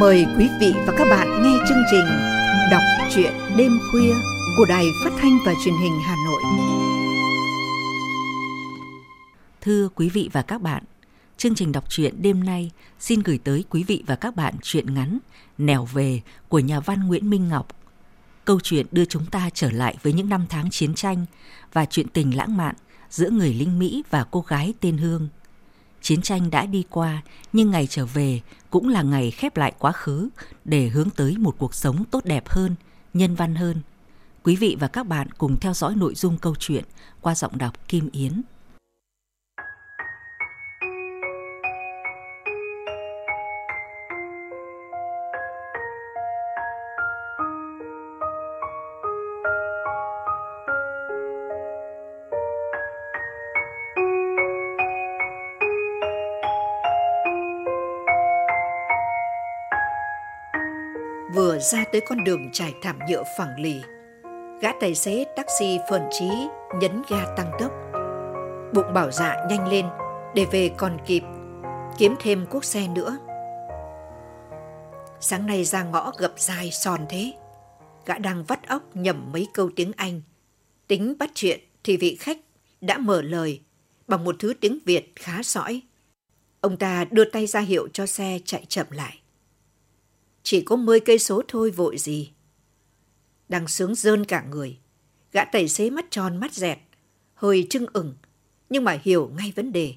Mời quý vị và các bạn nghe chương trình Đọc truyện đêm khuya của Đài Phát thanh và Truyền hình Hà Nội. Thưa quý vị và các bạn, chương trình đọc truyện đêm nay xin gửi tới quý vị và các bạn truyện ngắn Nẻo về của nhà văn Nguyễn Minh Ngọc. Câu chuyện đưa chúng ta trở lại với những năm tháng chiến tranh và chuyện tình lãng mạn giữa người lính Mỹ và cô gái tên Hương. Chiến tranh đã đi qua, nhưng ngày trở về cũng là ngày khép lại quá khứ để hướng tới một cuộc sống tốt đẹp hơn, nhân văn hơn. Quý vị và các bạn cùng theo dõi nội dung câu chuyện qua giọng đọc Kim Yến. Vừa ra tới con đường trải thảm nhựa phẳng lì, gã tài xế taxi phờn trí nhấn ga tăng tốc. Bụng bảo dạ nhanh lên để về còn kịp, kiếm thêm cuốc xe nữa. Sáng nay ra ngõ gập dài sòn thế, gã đang vắt óc nhẩm mấy câu tiếng Anh. Tính bắt chuyện thì vị khách đã mở lời bằng một thứ tiếng Việt khá sõi. Ông ta đưa tay ra hiệu cho xe chạy chậm lại. Chỉ có 10 cây số thôi vội gì. Đang sướng rơn cả người. Gã tài xế mắt tròn mắt dẹt, hơi trưng ửng, nhưng mà hiểu ngay vấn đề.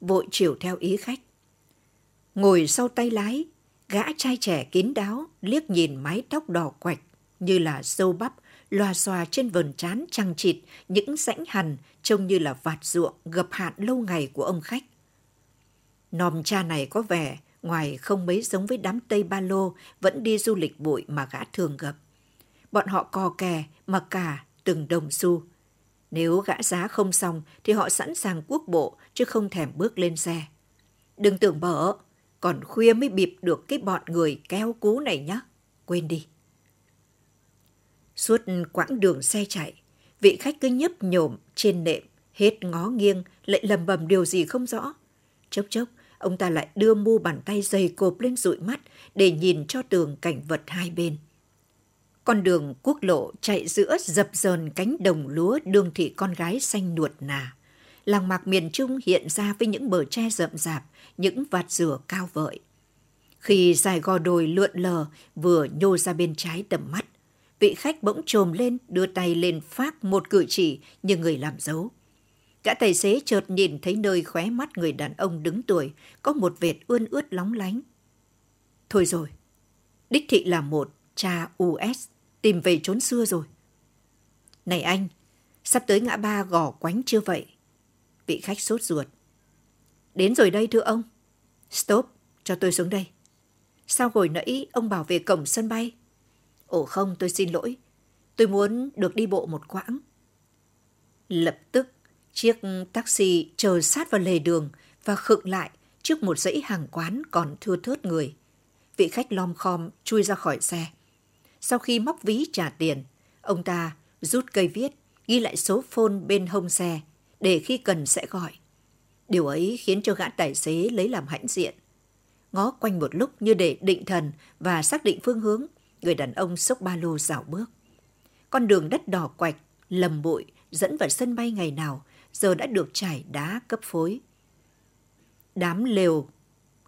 Vội chiều theo ý khách. Ngồi sau tay lái, gã trai trẻ kín đáo liếc nhìn mái tóc đỏ quạch như là dâu bắp loa xòa trên vần trán trăng trịt những rãnh hằn trông như là vạt ruộng gập hạn lâu ngày của ông khách. Nòm cha này có vẻ ngoài không mấy giống với đám Tây Ba Lô vẫn đi du lịch bụi mà gã thường gặp. Bọn họ cò kè mà cả từng đồng xu. Nếu gã giá không xong thì họ sẵn sàng quốc bộ chứ không thèm bước lên xe. Đừng tưởng bở, còn khuya mới bịp được cái bọn người keo cú này nhá. Quên đi. Suốt quãng đường xe chạy, vị khách cứ nhấp nhổm trên nệm, hết ngó nghiêng, lại lầm bầm điều gì không rõ. Chốc chốc, ông ta lại đưa mu bàn tay dày cộp lên dụi mắt để nhìn cho tường cảnh vật hai bên. Con đường quốc lộ chạy giữa dập dờn cánh đồng lúa đường thị con gái xanh nuột nà. Làng mạc miền Trung hiện ra với những bờ tre rậm rạp, những vạt dừa cao vợi. Khi dài gò đồi lượn lờ vừa nhô ra bên trái tầm mắt, vị khách bỗng trồm lên đưa tay lên phát một cử chỉ như người làm dấu. Gã tài xế chợt nhìn thấy nơi khóe mắt người đàn ông đứng tuổi có một vệt ươn ướt lóng lánh. Thôi rồi, đích thị là một cha US tìm về trốn xưa rồi. Này anh, sắp tới ngã ba gò quánh chưa vậy? Vị khách sốt ruột. Đến rồi đây thưa ông. Stop, cho tôi xuống đây. Sao hồi nãy ông bảo về cổng sân bay? Ồ không, tôi xin lỗi. Tôi muốn được đi bộ một quãng. Lập tức Chiếc taxi chờ sát vào lề đường và khựng lại trước một dãy hàng quán còn thưa thớt người. Vị khách lom khom chui ra khỏi xe. Sau khi móc ví trả tiền, ông ta rút cây viết, ghi lại số phone bên hông xe để khi cần sẽ gọi. Điều ấy khiến cho gã tài xế lấy làm hãnh diện. Ngó quanh một lúc như để định thần và xác định phương hướng, người đàn ông xốc ba lô dạo bước. Con đường đất đỏ quạch, lầm bụi dẫn vào sân bay ngày nào giờ đã được trải đá cấp phối. Đám lều,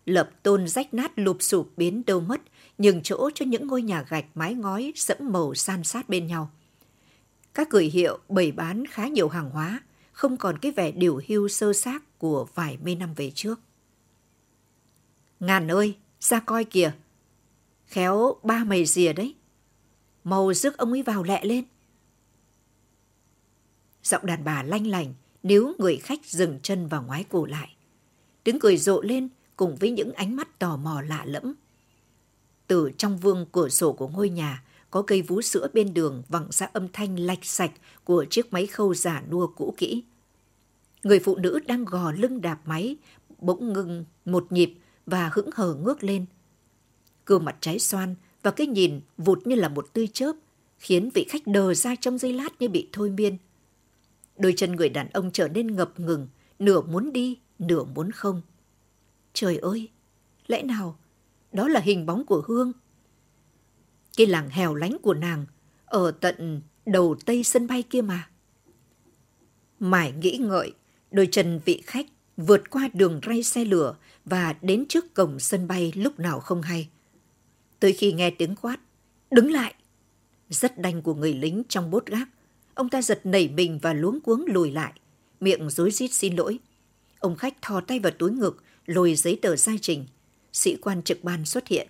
lập tôn rách nát lụp sụp biến đâu mất, nhường chỗ cho những ngôi nhà gạch mái ngói sẫm màu san sát bên nhau. Các cửa hiệu bày bán khá nhiều hàng hóa, không còn cái vẻ điều hưu sơ xác của vài mươi năm về trước. Ngàn ơi, ra coi kìa. Khéo ba mày rìa đấy. Màu rước ông ấy vào lẹ lên. Giọng đàn bà lanh lành, nếu người khách dừng chân và ngoái cổ lại. Tiếng cười rộ lên cùng với những ánh mắt tò mò lạ lẫm. Từ trong vương cửa sổ của ngôi nhà có cây vú sữa bên đường vẳng ra âm thanh lạch sạch của chiếc máy khâu giả nua cũ kỹ. Người phụ nữ đang gò lưng đạp máy, bỗng ngừng một nhịp và hững hờ ngước lên. gương mặt trái xoan và cái nhìn vụt như là một tươi chớp, khiến vị khách đờ ra trong giây lát như bị thôi miên. Đôi chân người đàn ông trở nên ngập ngừng, nửa muốn đi, nửa muốn không. Trời ơi, lẽ nào đó là hình bóng của Hương. Cái làng hẻo lánh của nàng ở tận đầu tây sân bay kia mà. Mải nghĩ ngợi, đôi chân vị khách vượt qua đường ray xe lửa và đến trước cổng sân bay lúc nào không hay. Tới khi nghe tiếng quát, đứng lại! Rất đanh của người lính trong bốt gác. Ông ta giật nảy mình và luống cuống lùi lại, miệng rối rít xin lỗi. Ông khách thò tay vào túi ngực, lôi giấy tờ sai trình. Sĩ quan trực ban xuất hiện.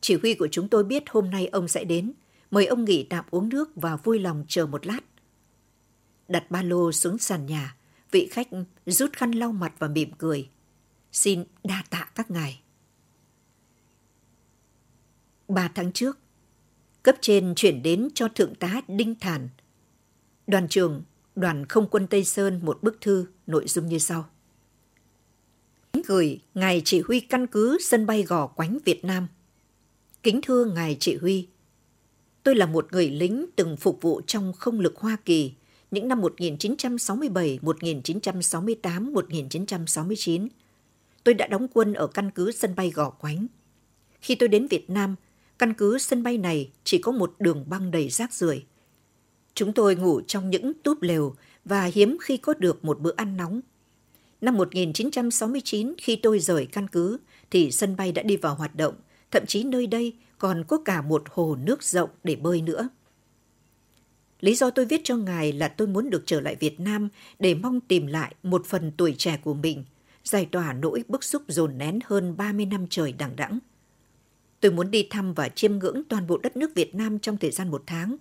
Chỉ huy của chúng tôi biết hôm nay ông sẽ đến. Mời ông nghỉ tạm uống nước và vui lòng chờ một lát. Đặt ba lô xuống sàn nhà, vị khách rút khăn lau mặt và mỉm cười. Xin đa tạ các ngài. Ba tháng trước, cấp trên chuyển đến cho Thượng tá Đinh Thản, đoàn trưởng đoàn không quân Tây Sơn một bức thư nội dung như sau. Gửi Ngài Chỉ huy căn cứ sân bay Gò Quánh Việt Nam. Kính thưa Ngài Chỉ huy, tôi là một người lính từng phục vụ trong không lực Hoa Kỳ những năm 1967, 1968, 1969. Tôi đã đóng quân ở căn cứ sân bay Gò Quánh. Khi tôi đến Việt Nam, căn cứ sân bay này chỉ có một đường băng đầy rác rưởi. Chúng tôi ngủ trong những túp lều và hiếm khi có được một bữa ăn nóng. Năm 1969 khi tôi rời căn cứ thì sân bay đã đi vào hoạt động, thậm chí nơi đây còn có cả một hồ nước rộng để bơi nữa. Lý do tôi viết cho ngài là tôi muốn được trở lại Việt Nam để mong tìm lại một phần tuổi trẻ của mình, giải tỏa nỗi bức xúc dồn nén hơn 30 năm trời đằng đẵng. Tôi muốn đi thăm và chiêm ngưỡng toàn bộ đất nước Việt Nam trong thời gian một tháng.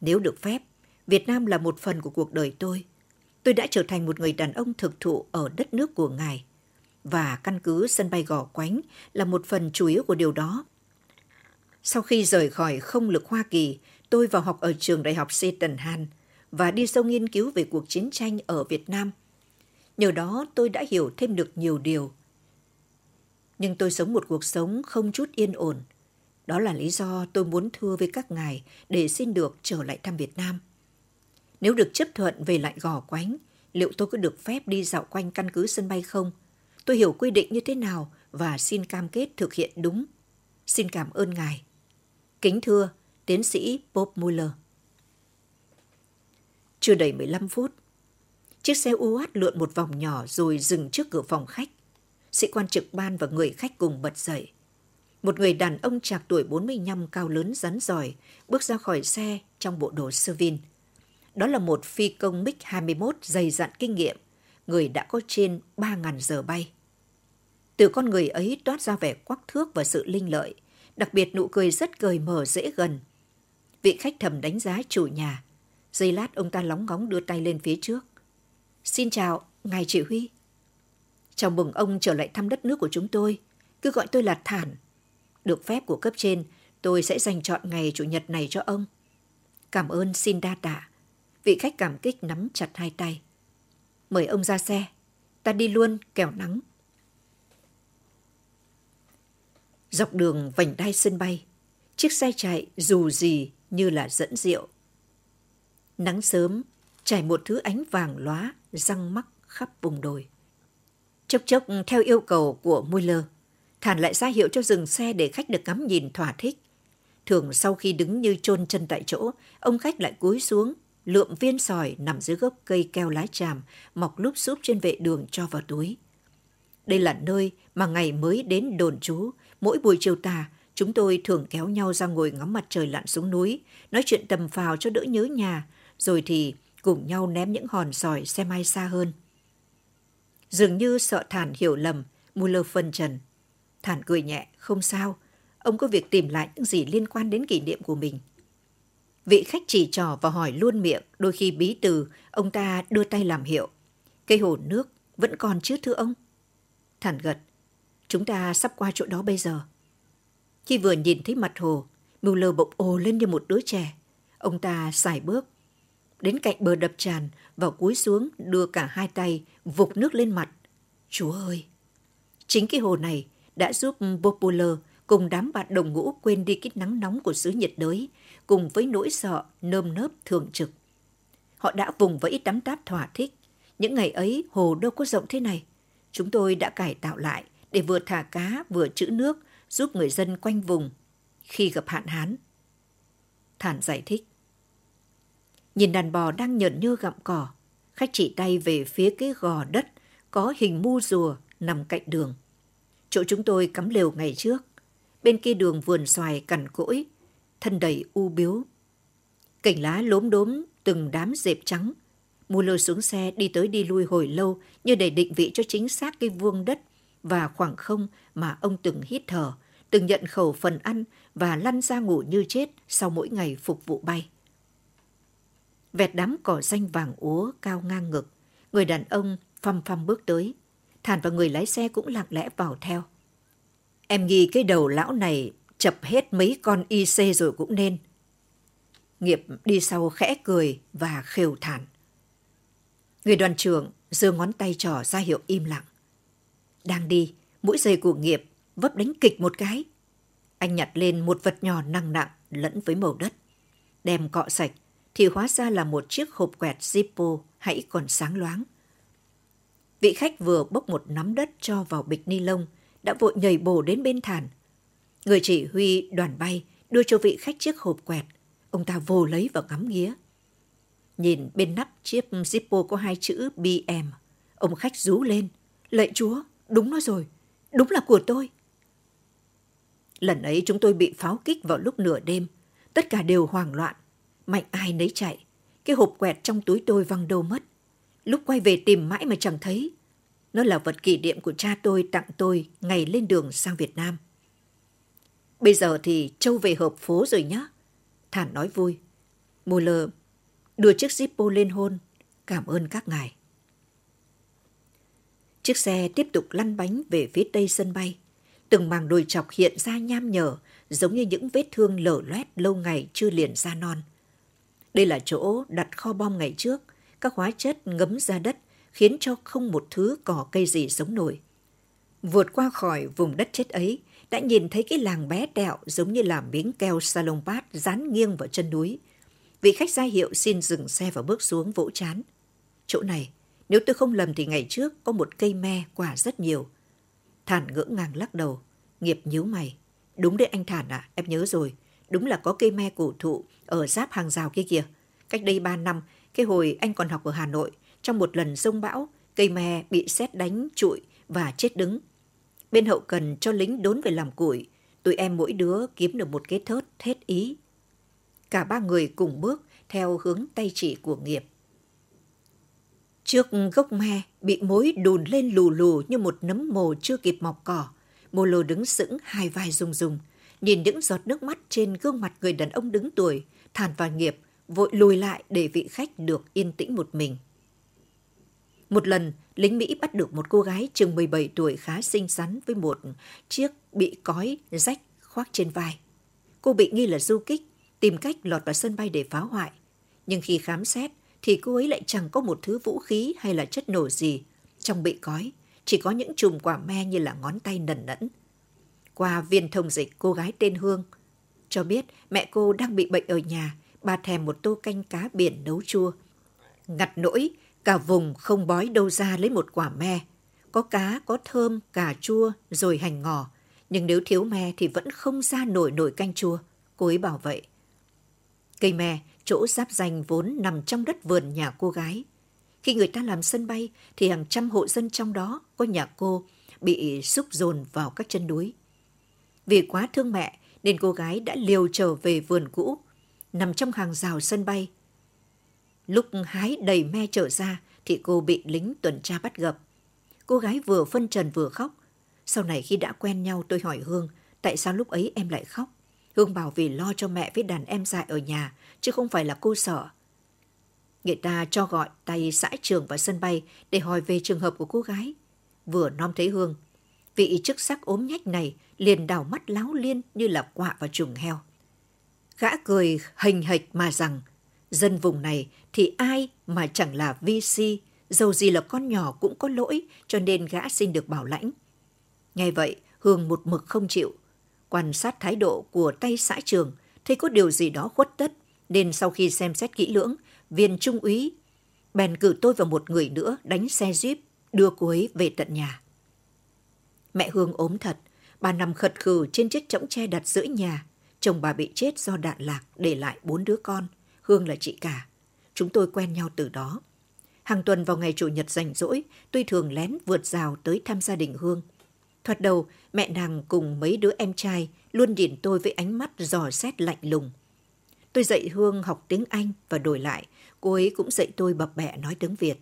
Nếu được phép, Việt Nam là một phần của cuộc đời tôi. Tôi đã trở thành một người đàn ông thực thụ ở đất nước của ngài. Và căn cứ sân bay Gò Quánh là một phần chủ yếu của điều đó. Sau khi rời khỏi không lực Hoa Kỳ, tôi vào học ở trường đại học Seton Han và đi sâu nghiên cứu về cuộc chiến tranh ở Việt Nam. Nhờ đó tôi đã hiểu thêm được nhiều điều. Nhưng tôi sống một cuộc sống không chút yên ổn. Đó là lý do tôi muốn thưa với các ngài để xin được trở lại thăm Việt Nam. Nếu được chấp thuận về lại gò quánh, liệu tôi có được phép đi dạo quanh căn cứ sân bay không? Tôi hiểu quy định như thế nào và xin cam kết thực hiện đúng. Xin cảm ơn ngài. Kính thưa, tiến sĩ Bob Mueller. Chưa đầy 15 phút, chiếc xe UAT lượn một vòng nhỏ rồi dừng trước cửa phòng khách. Sĩ quan trực ban và người khách cùng bật dậy. Một người đàn ông trạc tuổi 45 cao lớn rắn giỏi bước ra khỏi xe trong bộ đồ sơ vin. Đó là một phi công MiG-21 dày dặn kinh nghiệm, người đã có trên 3.000 giờ bay. Từ con người ấy toát ra vẻ quắc thước và sự linh lợi, đặc biệt nụ cười rất cười mở dễ gần. Vị khách thầm đánh giá chủ nhà. Giây lát ông ta lóng ngóng đưa tay lên phía trước. Xin chào, ngài chỉ huy. Chào mừng ông trở lại thăm đất nước của chúng tôi. Cứ gọi tôi là Thản. Được phép của cấp trên, tôi sẽ dành chọn ngày Chủ nhật này cho ông. Cảm ơn xin đa tạ. Vị khách cảm kích nắm chặt hai tay. Mời ông ra xe. Ta đi luôn, kẻo nắng. Dọc đường vành đai sân bay, chiếc xe chạy dù gì như là dẫn rượu. Nắng sớm trải một thứ ánh vàng lóa răng mắc khắp vùng đồi. Chốc chốc theo yêu cầu của Mueller, Thản lại ra hiệu cho dừng xe để khách được ngắm nhìn thỏa thích. Thường sau khi đứng như chôn chân tại chỗ, ông khách lại cúi xuống, lượm viên sỏi nằm dưới gốc cây keo lá tràm, mọc lúp xúp trên vệ đường cho vào túi. Đây là nơi mà ngày mới đến đồn trú, mỗi buổi chiều tà, chúng tôi thường kéo nhau ra ngồi ngắm mặt trời lặn xuống núi, nói chuyện tầm phào cho đỡ nhớ nhà, rồi thì cùng nhau ném những hòn sỏi xem ai xa hơn. Dường như sợ Thản hiểu lầm, Muller phân trần. Thản cười nhẹ, không sao, ông có việc tìm lại những gì liên quan đến kỷ niệm của mình. Vị khách chỉ trò và hỏi luôn miệng, đôi khi bí từ, ông ta đưa tay làm hiệu. Cây hồ nước vẫn còn chứ thưa ông? Thản gật, chúng ta sắp qua chỗ đó bây giờ. Khi vừa nhìn thấy mặt hồ, Muller bỗng ồ lên như một đứa trẻ. Ông ta xài bước, đến cạnh bờ đập tràn và cúi xuống đưa cả hai tay vục nước lên mặt. Chúa ơi! Chính cái hồ này đã giúp Popular cùng đám bạn đồng ngũ quên đi cái nắng nóng của xứ nhiệt đới, cùng với nỗi sợ nơm nớp thường trực. Họ đã vùng vẫy tắm táp thỏa thích. Những ngày ấy hồ đâu có rộng thế này. Chúng tôi đã cải tạo lại để vừa thả cá vừa trữ nước giúp người dân quanh vùng khi gặp hạn hán. Thản giải thích. Nhìn đàn bò đang nhợn nhơ gặm cỏ, khách chỉ tay về phía cái gò đất có hình mu rùa nằm cạnh đường. Chỗ chúng tôi cắm lều ngày trước, bên kia đường vườn xoài cằn cỗi, thân đầy u biếu. Cành lá lốm đốm từng đám dẹp trắng. Mua lơ xuống xe đi tới đi lui hồi lâu như để định vị cho chính xác cái vuông đất và khoảng không mà ông từng hít thở, từng nhận khẩu phần ăn và lăn ra ngủ như chết sau mỗi ngày phục vụ bay. Vẹt đám cỏ xanh vàng úa cao ngang ngực, người đàn ông phăm phăm bước tới. Thản và người lái xe cũng lặng lẽ vào theo. Em nghi cái đầu lão này chập hết mấy con IC rồi cũng nên. Nghiệp đi sau khẽ cười và khều thản. Người đoàn trưởng giơ ngón tay trỏ ra hiệu im lặng. Đang đi, mũi giày của Nghiệp vấp đánh kịch một cái. Anh nhặt lên một vật nhỏ nặng nặng lẫn với màu đất. Đem cọ sạch thì hóa ra là một chiếc hộp quẹt Zippo hãy còn sáng loáng. Vị khách vừa bốc một nắm đất cho vào bịch ni lông, đã vội nhảy bổ đến bên thản. Người chỉ huy đoàn bay đưa cho vị khách chiếc hộp quẹt. Ông ta vồ lấy và ngắm nghía. Nhìn bên nắp chiếc Zippo có hai chữ BM. Ông khách rú lên. Lạy chúa, đúng nó rồi. Đúng là của tôi. Lần ấy chúng tôi bị pháo kích vào lúc nửa đêm. Tất cả đều hoảng loạn. Mạnh ai nấy chạy. Cái hộp quẹt trong túi tôi văng đâu mất. Lúc quay về tìm mãi mà chẳng thấy. Nó là vật kỷ niệm của cha tôi tặng tôi ngày lên đường sang Việt Nam. Bây giờ thì Châu về hợp phố rồi nhá. Thản nói vui. Muller đưa chiếc Zippo lên hôn. Cảm ơn các ngài. Chiếc xe tiếp tục lăn bánh về phía tây sân bay. Từng màng đồi chọc hiện ra nham nhở, giống như những vết thương lở loét lâu ngày chưa liền ra non. Đây là chỗ đặt kho bom ngày trước, các hóa chất ngấm ra đất khiến cho không một thứ cỏ cây gì sống nổi. Vượt qua khỏi vùng đất chết ấy, đã nhìn thấy cái làng bé tẹo giống như là miếng keo salon pad dán nghiêng vào chân núi. Vị khách ra hiệu xin dừng xe và bước xuống vỗ chán. Chỗ này, nếu tôi không lầm thì ngày trước có một cây me quả rất nhiều. Thản ngỡ ngàng lắc đầu, nghiệp nhíu mày. Đúng đấy anh Thản à, em nhớ rồi. Đúng là có cây me cổ thụ ở giáp hàng rào kia kìa. Cách đây ba năm, cái hồi anh còn học ở Hà Nội, trong một lần rông bão, cây me bị xét đánh trụi và chết đứng. Bên hậu cần cho lính đốn về làm củi, tụi em mỗi đứa kiếm được một cái thớt hết ý. Cả ba người cùng bước theo hướng tay chỉ của nghiệp. Trước gốc me bị mối đùn lên lù lù như một nấm mồ chưa kịp mọc cỏ. Mô lô đứng sững hai vai rung rung, nhìn những giọt nước mắt trên gương mặt người đàn ông đứng tuổi, thản và nghiệp, vội lùi lại để vị khách được yên tĩnh một mình. Một lần, lính Mỹ bắt được một cô gái chừng 17 tuổi khá xinh xắn với một chiếc bị cói rách khoác trên vai. Cô bị nghi là du kích, tìm cách lọt vào sân bay để phá hoại. Nhưng khi khám xét, thì cô ấy lại chẳng có một thứ vũ khí hay là chất nổ gì. Trong bị cói, chỉ có những chùm quả me như là ngón tay nần nẫn. Qua viên thông dịch, cô gái tên Hương cho biết mẹ cô đang bị bệnh ở nhà, bà thèm một tô canh cá biển nấu chua. Ngặt nỗi, Cả vùng không bói đâu ra lấy một quả me. Có cá, có thơm, cà chua, rồi hành ngò. Nhưng nếu thiếu me thì vẫn không ra nổi nổi canh chua. Cô ấy bảo vậy. Cây me, chỗ giáp danh vốn nằm trong đất vườn nhà cô gái. Khi người ta làm sân bay thì hàng trăm hộ dân trong đó có nhà cô bị xúc dồn vào các chân núi. Vì quá thương mẹ nên cô gái đã liều trở về vườn cũ, nằm trong hàng rào sân bay Lúc hái đầy me trở ra thì cô bị lính tuần tra bắt gặp. Cô gái vừa phân trần vừa khóc. Sau này khi đã quen nhau tôi hỏi Hương tại sao lúc ấy em lại khóc. Hương bảo vì lo cho mẹ với đàn em dại ở nhà chứ không phải là cô sợ. Người ta cho gọi tay xã trường và sân bay để hỏi về trường hợp của cô gái. Vừa nom thấy Hương, vị chức sắc ốm nhách này liền đảo mắt láo liên như là quạ vào chuồng heo. Gã cười hình hệch mà rằng Dân vùng này thì ai mà chẳng là vi si, dầu gì là con nhỏ cũng có lỗi cho nên gã xin được bảo lãnh. Nghe vậy, Hương một mực không chịu. Quan sát thái độ của tay xã trường, thấy có điều gì đó khuất tất, nên sau khi xem xét kỹ lưỡng, viên trung úy bèn cử tôi và một người nữa đánh xe jeep đưa cô ấy về tận nhà. Mẹ Hương ốm thật, Bà nằm khật khừ trên chiếc chõng tre đặt giữa nhà. Chồng bà bị chết do đạn lạc, để lại bốn đứa con. Hương là chị cả. Chúng tôi quen nhau từ đó. Hàng tuần vào ngày Chủ nhật rảnh rỗi, tôi thường lén vượt rào tới thăm gia đình Hương. Thoạt đầu, mẹ nàng cùng mấy đứa em trai luôn nhìn tôi với ánh mắt dò xét lạnh lùng. Tôi dạy Hương học tiếng Anh và đổi lại, cô ấy cũng dạy tôi bập bẹ nói tiếng Việt.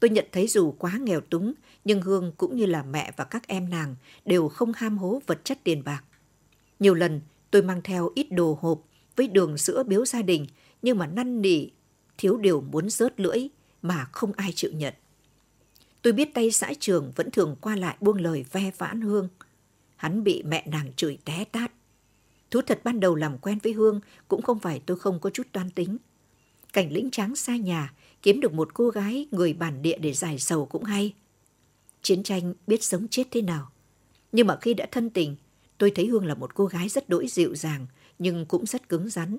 Tôi nhận thấy dù quá nghèo túng, nhưng Hương cũng như là mẹ và các em nàng đều không ham hố vật chất tiền bạc. Nhiều lần tôi mang theo ít đồ hộp với đường sữa biếu gia đình, nhưng mà năn nỉ, thiếu điều muốn rớt lưỡi mà không ai chịu nhận. Tôi biết tay xã trường vẫn thường qua lại buông lời ve vãn Hương. Hắn bị mẹ nàng chửi té tát. Thú thật ban đầu làm quen với Hương cũng không phải tôi không có chút toan tính. Cảnh lĩnh tráng xa nhà, kiếm được một cô gái người bản địa để giải sầu cũng hay. Chiến tranh biết sống chết thế nào. Nhưng mà khi đã thân tình, tôi thấy Hương là một cô gái rất đỗi dịu dàng, nhưng cũng rất cứng rắn.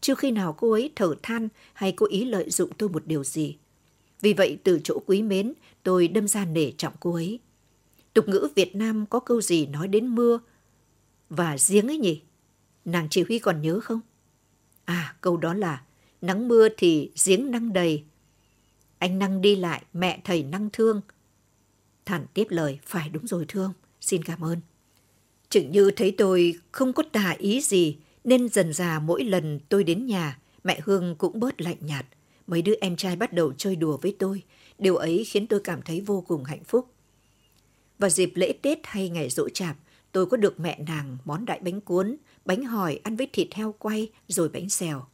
Chưa khi nào cô ấy thở than hay cố ý lợi dụng tôi một điều gì. Vì vậy từ chỗ quý mến, tôi đâm ra nể trọng cô ấy. Tục ngữ Việt Nam có câu gì nói đến mưa và giếng ấy nhỉ? Nàng chỉ huy còn nhớ không? À, câu đó là nắng mưa thì giếng năng đầy. Anh năng đi lại, mẹ thầy năng thương. Thản tiếp lời, phải đúng rồi thương, xin cảm ơn. Chừng như thấy tôi không có tà ý gì, nên dần già mỗi lần tôi đến nhà, mẹ Hương cũng bớt lạnh nhạt. Mấy đứa em trai bắt đầu chơi đùa với tôi. Điều ấy khiến tôi cảm thấy vô cùng hạnh phúc. Vào dịp lễ Tết hay ngày rỗ chạp, tôi có được mẹ nàng món đại bánh cuốn, bánh hỏi ăn với thịt heo quay rồi bánh xèo.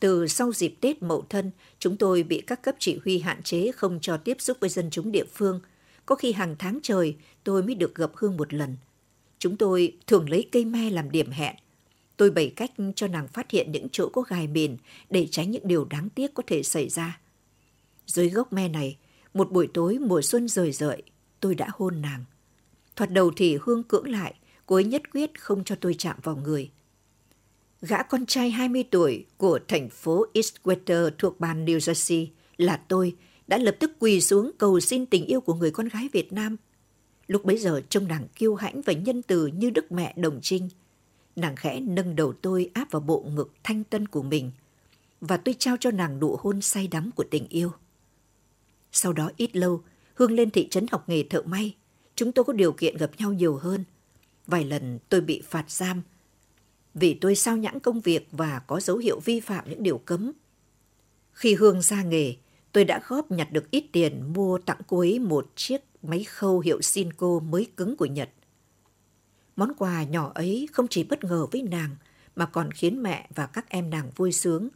Từ sau dịp Tết Mậu Thân, chúng tôi bị các cấp chỉ huy hạn chế không cho tiếp xúc với dân chúng địa phương. Có khi hàng tháng trời tôi mới được gặp Hương một lần. Chúng tôi thường lấy cây me làm điểm hẹn. Tôi bày cách cho nàng phát hiện những chỗ có gài mìn để tránh những điều đáng tiếc có thể xảy ra. Dưới gốc me này, một buổi tối mùa xuân rời rợi, tôi đã hôn nàng. Thoạt đầu thì Hương cưỡng lại, cô ấy nhất quyết không cho tôi chạm vào người. Gã con trai 20 tuổi của thành phố Eastwater thuộc bang New Jersey là tôi đã lập tức quỳ xuống cầu xin tình yêu của người con gái Việt Nam. Lúc bấy giờ trông nàng kiêu hãnh và nhân từ như đức mẹ đồng trinh. Nàng khẽ nâng đầu tôi áp vào bộ ngực thanh tân của mình và tôi trao cho nàng nụ hôn say đắm của tình yêu. Sau đó ít lâu, Hương lên thị trấn học nghề thợ may. Chúng tôi có điều kiện gặp nhau nhiều hơn. Vài lần tôi bị phạt giam vì tôi sao nhãng công việc và có dấu hiệu vi phạm những điều cấm. Khi Hương ra nghề, tôi đã góp nhặt được ít tiền mua tặng cô ấy một chiếc máy khâu hiệu Sinco mới cứng của Nhật. Món quà nhỏ ấy không chỉ bất ngờ với nàng mà còn khiến mẹ và các em nàng vui sướng.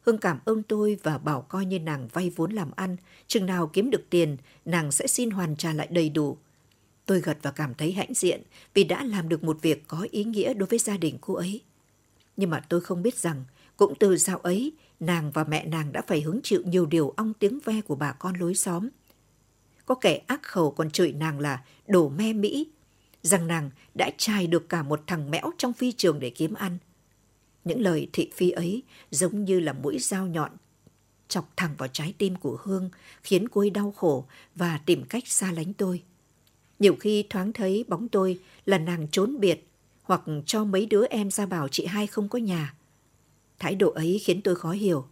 Hương cảm ơn tôi và bảo coi như nàng vay vốn làm ăn, chừng nào kiếm được tiền, nàng sẽ xin hoàn trả lại đầy đủ. Tôi gật và cảm thấy hãnh diện vì đã làm được một việc có ý nghĩa đối với gia đình cô ấy. Nhưng mà tôi không biết rằng, cũng từ dạo ấy, nàng và mẹ nàng đã phải hứng chịu nhiều điều ong tiếng ve của bà con lối xóm. Có kẻ ác khẩu còn chửi nàng là đổ me Mỹ, rằng nàng đã trai được cả một thằng mẽo trong phi trường để kiếm ăn. Những lời thị phi ấy giống như là mũi dao nhọn chọc thẳng vào trái tim của Hương, khiến cô ấy đau khổ và tìm cách xa lánh tôi. Nhiều khi thoáng thấy bóng tôi là nàng trốn biệt hoặc cho mấy đứa em ra bảo chị hai không có nhà. Thái độ ấy khiến tôi khó hiểu.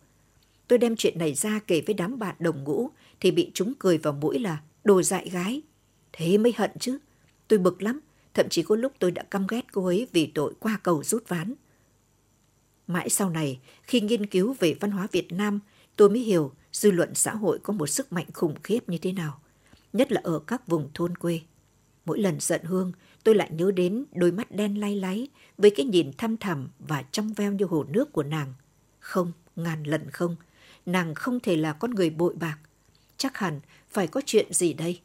Tôi đem chuyện này ra kể với đám bạn đồng ngũ thì bị chúng cười vào mũi là đồ dại gái. Thế mới hận chứ. Tôi bực lắm, thậm chí có lúc tôi đã căm ghét cô ấy vì tội qua cầu rút ván. Mãi sau này, khi nghiên cứu về văn hóa Việt Nam, tôi mới hiểu dư luận xã hội có một sức mạnh khủng khiếp như thế nào, nhất là ở các vùng thôn quê. Mỗi lần giận Hương, tôi lại nhớ đến đôi mắt đen lay láy với cái nhìn thăm thẳm và trong veo như hồ nước của nàng. Không, ngàn lần không, nàng không thể là con người bội bạc. Chắc hẳn phải có chuyện gì đây.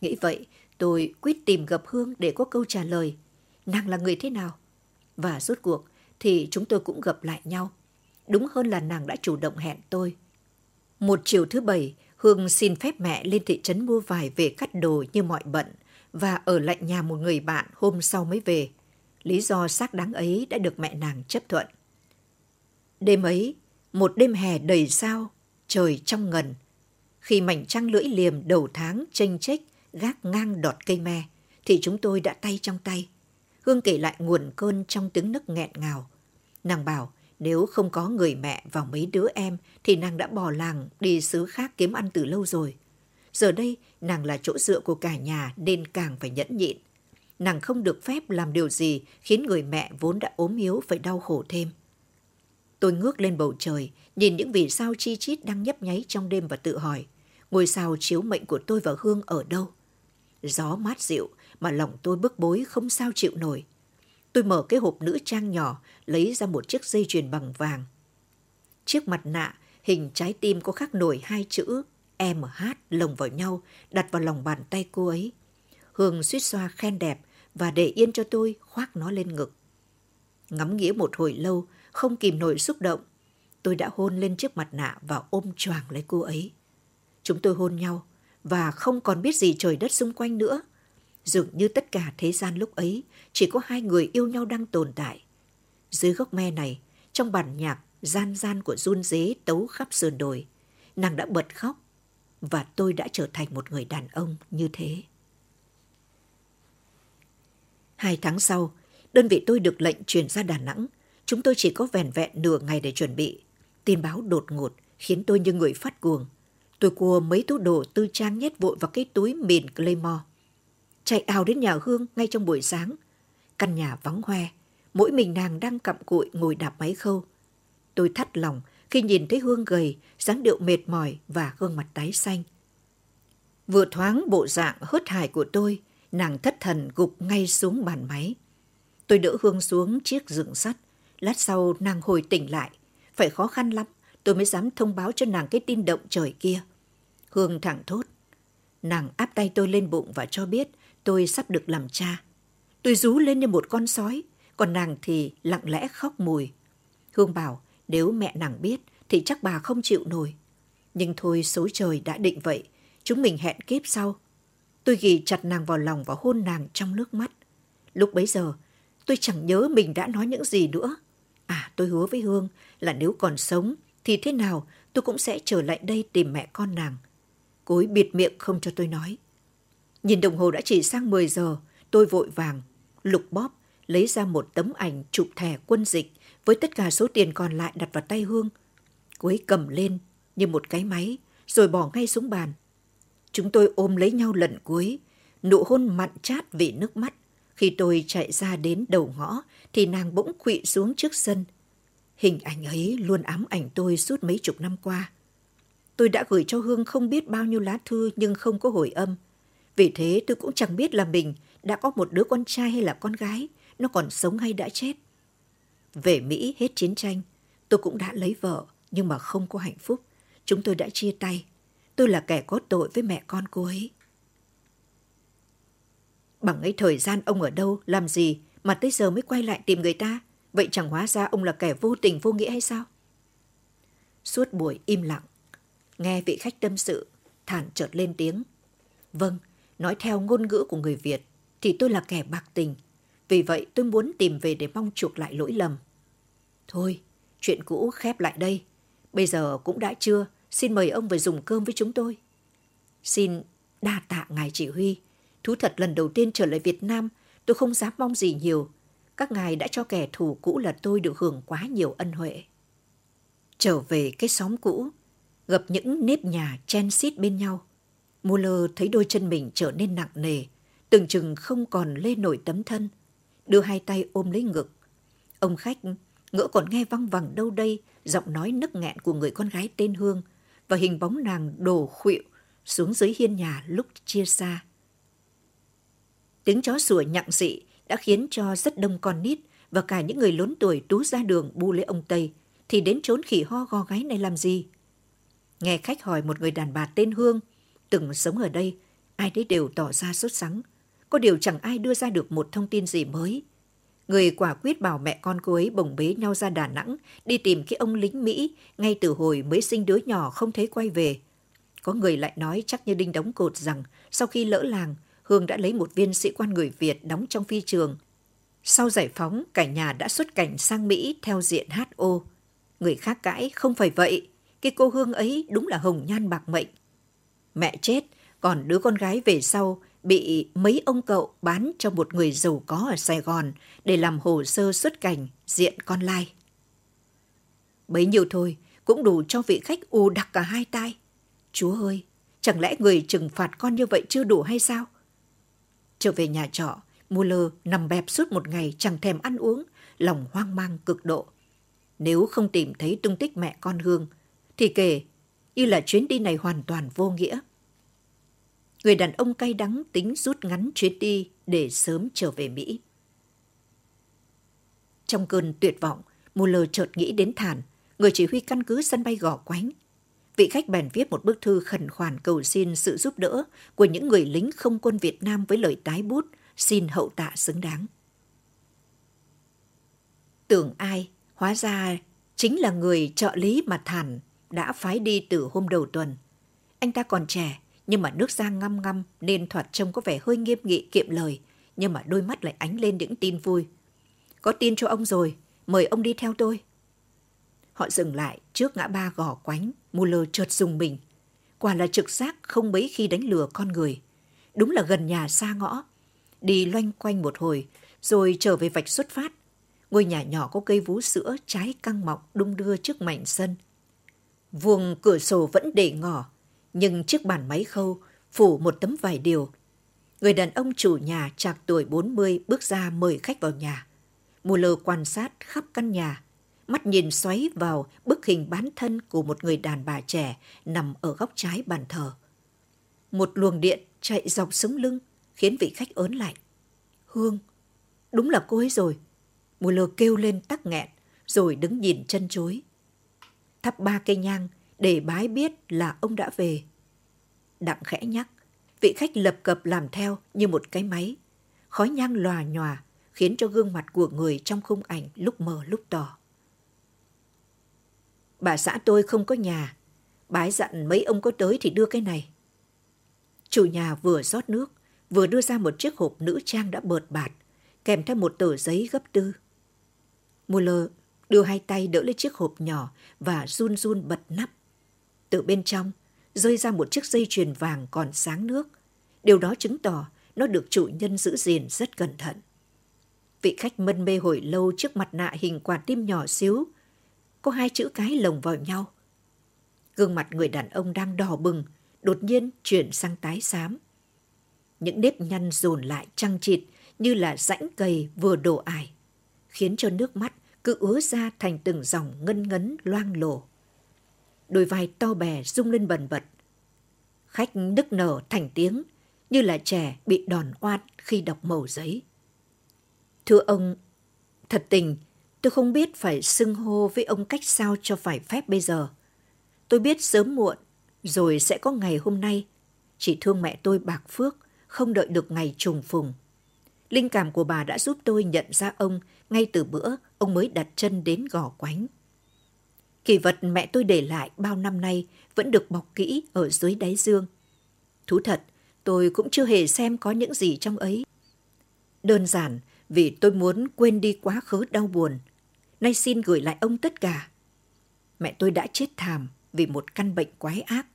Nghĩ vậy, tôi quyết tìm gặp Hương để có câu trả lời. Nàng là người thế nào? Và rốt cuộc thì chúng tôi cũng gặp lại nhau. Đúng hơn là nàng đã chủ động hẹn tôi. Một chiều thứ bảy, Hương xin phép mẹ lên thị trấn mua vải về cắt đồ như mọi bận và ở lại nhà một người bạn hôm sau mới về. Lý do xác đáng ấy đã được mẹ nàng chấp thuận. Đêm ấy, một đêm hè đầy sao, trời trong ngần. Khi mảnh trăng lưỡi liềm đầu tháng tranh trách gác ngang đọt cây me, thì chúng tôi đã tay trong tay. Hương kể lại nguồn cơn trong tiếng nức nghẹn ngào. Nàng bảo nếu không có người mẹ và mấy đứa em thì nàng đã bỏ làng đi xứ khác kiếm ăn từ lâu rồi. Giờ đây nàng là chỗ dựa của cả nhà nên càng phải nhẫn nhịn. Nàng không được phép làm điều gì khiến người mẹ vốn đã ốm yếu phải đau khổ thêm. Tôi ngước lên bầu trời, nhìn những vì sao chi chít đang nhấp nháy trong đêm và tự hỏi, ngôi sao chiếu mệnh của tôi và Hương ở đâu? Gió mát dịu mà lòng tôi bức bối không sao chịu nổi. Tôi mở cái hộp nữ trang nhỏ, lấy ra một chiếc dây chuyền bằng vàng. Chiếc mặt nạ, hình trái tim có khắc nổi hai chữ MH lồng vào nhau, đặt vào lòng bàn tay cô ấy. Hương suýt xoa khen đẹp và để yên cho tôi khoác nó lên ngực. Ngắm nghĩa một hồi lâu, không kìm nổi xúc động. Tôi đã hôn lên chiếc mặt nạ và ôm choàng lấy cô ấy. Chúng tôi hôn nhau và không còn biết gì trời đất xung quanh nữa. Dường như tất cả thế gian lúc ấy chỉ có hai người yêu nhau đang tồn tại. Dưới gốc me này, trong bản nhạc gian gian của run dế tấu khắp sườn đồi, nàng đã bật khóc và tôi đã trở thành một người đàn ông như thế. Hai tháng sau, đơn vị tôi được lệnh chuyển ra Đà Nẵng. Chúng tôi chỉ có vẻn vẹn nửa ngày để chuẩn bị. Tin báo đột ngột khiến tôi như người phát cuồng. Tôi cua mấy túi đồ tư trang nhét vội vào cái túi mìn Claymore. Chạy ào đến nhà Hương ngay trong buổi sáng. Căn nhà vắng hoe, mỗi mình nàng đang cặm cụi ngồi đạp máy khâu. Tôi thắt lòng khi nhìn thấy Hương gầy, dáng điệu mệt mỏi và gương mặt tái xanh. Vừa thoáng bộ dạng hớt hải của tôi, nàng thất thần gục ngay xuống bàn máy. Tôi đỡ Hương xuống chiếc giường sắt. Lát sau nàng hồi tỉnh lại. Phải khó khăn lắm, tôi mới dám thông báo cho nàng cái tin động trời kia. Hương thẳng thốt. Nàng áp tay tôi lên bụng và cho biết tôi sắp được làm cha. Tôi rú lên như một con sói, còn nàng thì lặng lẽ khóc mùi. Hương bảo nếu mẹ nàng biết thì chắc bà không chịu nổi. Nhưng thôi số trời đã định vậy, chúng mình hẹn kiếp sau. Tôi ghi chặt nàng vào lòng và hôn nàng trong nước mắt. Lúc bấy giờ, tôi chẳng nhớ mình đã nói những gì nữa. À, tôi hứa với Hương là nếu còn sống thì thế nào tôi cũng sẽ trở lại đây tìm mẹ con nàng. Cô ấy bịt miệng không cho tôi nói. Nhìn đồng hồ đã chỉ sang 10 giờ, tôi vội vàng, lục bóp, lấy ra một tấm ảnh chụp thẻ quân dịch với tất cả số tiền còn lại đặt vào tay Hương. Cô ấy cầm lên như một cái máy, rồi bỏ ngay xuống bàn. Chúng tôi ôm lấy nhau lần cuối, nụ hôn mặn chát vì nước mắt. Khi tôi chạy ra đến đầu ngõ, thì nàng bỗng quỵ xuống trước sân. Hình ảnh ấy luôn ám ảnh tôi suốt mấy chục năm qua. Tôi đã gửi cho Hương không biết bao nhiêu lá thư nhưng không có hồi âm. Vì thế tôi cũng chẳng biết là mình đã có một đứa con trai hay là con gái, nó còn sống hay đã chết. Về Mỹ hết chiến tranh, tôi cũng đã lấy vợ nhưng mà không có hạnh phúc. Chúng tôi đã chia tay. Tôi là kẻ có tội với mẹ con cô ấy. Bằng ấy thời gian ông ở đâu, làm gì mà tới giờ mới quay lại tìm người ta? Vậy chẳng hóa ra ông là kẻ vô tình vô nghĩa hay sao? Suốt buổi im lặng, nghe vị khách tâm sự, thản chợt lên tiếng. Vâng, nói theo ngôn ngữ của người Việt, thì tôi là kẻ bạc tình. Vì vậy tôi muốn tìm về để mong chuộc lại lỗi lầm. Thôi, chuyện cũ khép lại đây. Bây giờ cũng đã trưa, xin mời ông về dùng cơm với chúng tôi. Xin đa tạ ngài chỉ huy. Thú thật lần đầu tiên trở lại Việt Nam, tôi không dám mong gì nhiều. Các ngài đã cho kẻ thù cũ là tôi được hưởng quá nhiều ân huệ. Trở về cái xóm cũ, gặp những nếp nhà chen xít bên nhau. Muller thấy đôi chân mình trở nên nặng nề, từng chừng không còn lê nổi tấm thân, đưa hai tay ôm lấy ngực. Ông khách ngỡ còn nghe văng vẳng đâu đây giọng nói nức nghẹn của người con gái tên Hương và hình bóng nàng đổ khuỵu xuống dưới hiên nhà lúc chia xa. Tiếng chó sủa nhặng dị đã khiến cho rất đông con nít và cả những người lớn tuổi tú ra đường bu lấy ông Tây thì đến trốn khỉ ho go gáy này làm gì? Nghe khách hỏi một người đàn bà tên Hương từng sống ở đây, ai đấy đều tỏ ra sốt sắng. Có điều chẳng ai đưa ra được một thông tin gì mới. Người quả quyết bảo mẹ con cô ấy bồng bế nhau ra Đà Nẵng đi tìm cái ông lính Mỹ ngay từ hồi mới sinh đứa nhỏ không thấy quay về. Có người lại nói chắc như đinh đóng cột rằng sau khi lỡ làng, Hương đã lấy một viên sĩ quan người Việt đóng trong phi trường. Sau giải phóng, cả nhà đã xuất cảnh sang Mỹ theo diện HO. Người khác cãi không phải vậy, cái cô Hương ấy đúng là hồng nhan bạc mệnh. Mẹ chết, còn đứa con gái về sau bị mấy ông cậu bán cho một người giàu có ở Sài Gòn để làm hồ sơ xuất cảnh diện con lai. Bấy nhiêu thôi cũng đủ cho vị khách ù đặc cả hai tai. Chúa ơi, chẳng lẽ người trừng phạt con như vậy chưa đủ hay sao? Trở về nhà trọ, Muller nằm bẹp suốt một ngày chẳng thèm ăn uống, lòng hoang mang cực độ. Nếu không tìm thấy tung tích mẹ con Hương, thì kể như là chuyến đi này hoàn toàn vô nghĩa. Người đàn ông cay đắng tính rút ngắn chuyến đi để sớm trở về Mỹ. Trong cơn tuyệt vọng, Muller chợt nghĩ đến Thản, người chỉ huy căn cứ sân bay gò quánh. Vị khách bèn viết một bức thư khẩn khoản cầu xin sự giúp đỡ của những người lính không quân Việt Nam với lời tái bút, xin hậu tạ xứng đáng. Tưởng ai, hóa ra chính là người trợ lý mà Thản đã phái đi từ hôm đầu tuần. Anh ta còn trẻ, nhưng mà nước da ngăm ngăm nên thoạt trông có vẻ hơi nghiêm nghị kiệm lời, nhưng mà đôi mắt lại ánh lên những tin vui. Có tin cho ông rồi, mời ông đi theo tôi. Họ dừng lại trước ngã ba gò quánh, Muller chợt dùng mình. Quả là trực giác không mấy khi đánh lừa con người. Đúng là gần nhà xa ngõ. Đi loanh quanh một hồi, rồi trở về vạch xuất phát. Ngôi nhà nhỏ có cây vú sữa trái căng mọc đung đưa trước mảnh sân. Vuông cửa sổ vẫn để ngỏ, nhưng chiếc bàn máy khâu phủ một tấm vải điều. Người đàn ông chủ nhà trạc tuổi 40 bước ra mời khách vào nhà. Muller quan sát khắp căn nhà, mắt nhìn xoáy vào bức hình bán thân của một người đàn bà trẻ nằm ở góc trái bàn thờ. Một luồng điện chạy dọc sống lưng khiến vị khách ớn lạnh. Hương, đúng là cô ấy rồi. Muller kêu lên tắc nghẹn rồi đứng nhìn chân chối. Thắp ba cây nhang để bái biết là ông đã về. Đặng khẽ nhắc, vị khách lập cập làm theo như một cái máy. Khói nhang lòa nhòa khiến cho gương mặt của người trong khung ảnh lúc mờ lúc tỏ. Bà xã tôi không có nhà. Bái dặn mấy ông có tới thì đưa cái này. Chủ nhà vừa rót nước, vừa đưa ra một chiếc hộp nữ trang đã bợt bạt, kèm theo một tờ giấy gấp tư. Muller đưa hai tay đỡ lấy chiếc hộp nhỏ và run run bật nắp. Từ bên trong, rơi ra một chiếc dây chuyền vàng còn sáng nước. Điều đó chứng tỏ nó được chủ nhân giữ gìn rất cẩn thận. Vị khách mân mê hồi lâu trước mặt nạ hình quả tim nhỏ xíu, có hai chữ cái lồng vào nhau. Gương mặt người đàn ông đang đỏ bừng, đột nhiên chuyển sang tái xám. Những nếp nhăn dồn lại trăng trịt như là rãnh cầy vừa đổ ải, khiến cho nước mắt cứ ứa ra thành từng dòng ngân ngấn loang lổ. Đôi vai to bè rung lên bần bật. Khách nức nở thành tiếng như là trẻ bị đòn oan khi đọc màu giấy. Thưa ông, thật tình, tôi không biết phải xưng hô với ông cách sao cho phải phép bây giờ. Tôi biết sớm muộn, rồi sẽ có ngày hôm nay. Chỉ thương mẹ tôi bạc phước, không đợi được ngày trùng phùng. Linh cảm của bà đã giúp tôi nhận ra ông ngay từ bữa ông mới đặt chân đến gò quánh. Kỳ vật mẹ tôi để lại bao năm nay vẫn được bọc kỹ ở dưới đáy dương. Thú thật, tôi cũng chưa hề xem có những gì trong ấy. Đơn giản vì tôi muốn quên đi quá khứ đau buồn. Nay xin gửi lại ông tất cả. Mẹ tôi đã chết thảm vì một căn bệnh quái ác.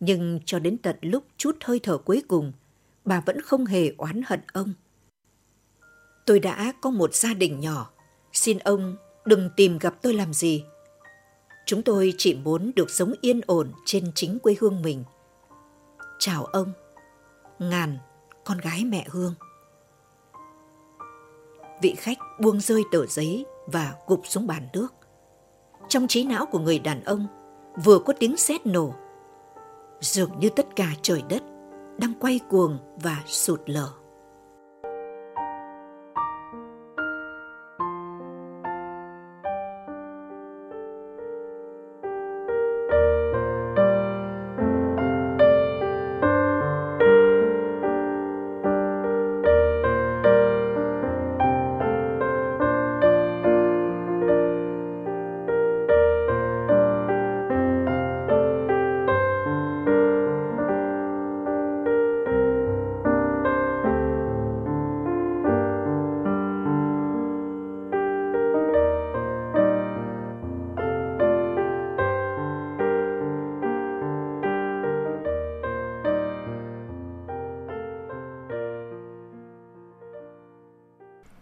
Nhưng cho đến tận lúc chút hơi thở cuối cùng, bà vẫn không hề oán hận ông. Tôi đã có một gia đình nhỏ. Xin ông đừng tìm gặp tôi làm gì. Chúng tôi chỉ muốn được sống yên ổn trên chính quê hương mình. Chào ông, ngàn con gái mẹ Hương. Vị khách buông rơi tờ giấy và gục xuống bàn nước. Trong trí não của người đàn ông vừa có tiếng sét nổ. Dường như tất cả trời đất đang quay cuồng và sụt lở.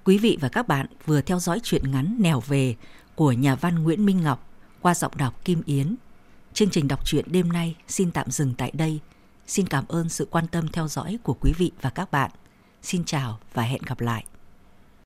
Quý vị và các bạn vừa theo dõi truyện ngắn Nèo về của nhà văn Nguyễn Minh Ngọc qua giọng đọc Kim Yến. Chương trình đọc truyện đêm nay xin tạm dừng tại đây. Xin cảm ơn sự quan tâm theo dõi của quý vị và các bạn. Xin chào và hẹn gặp lại.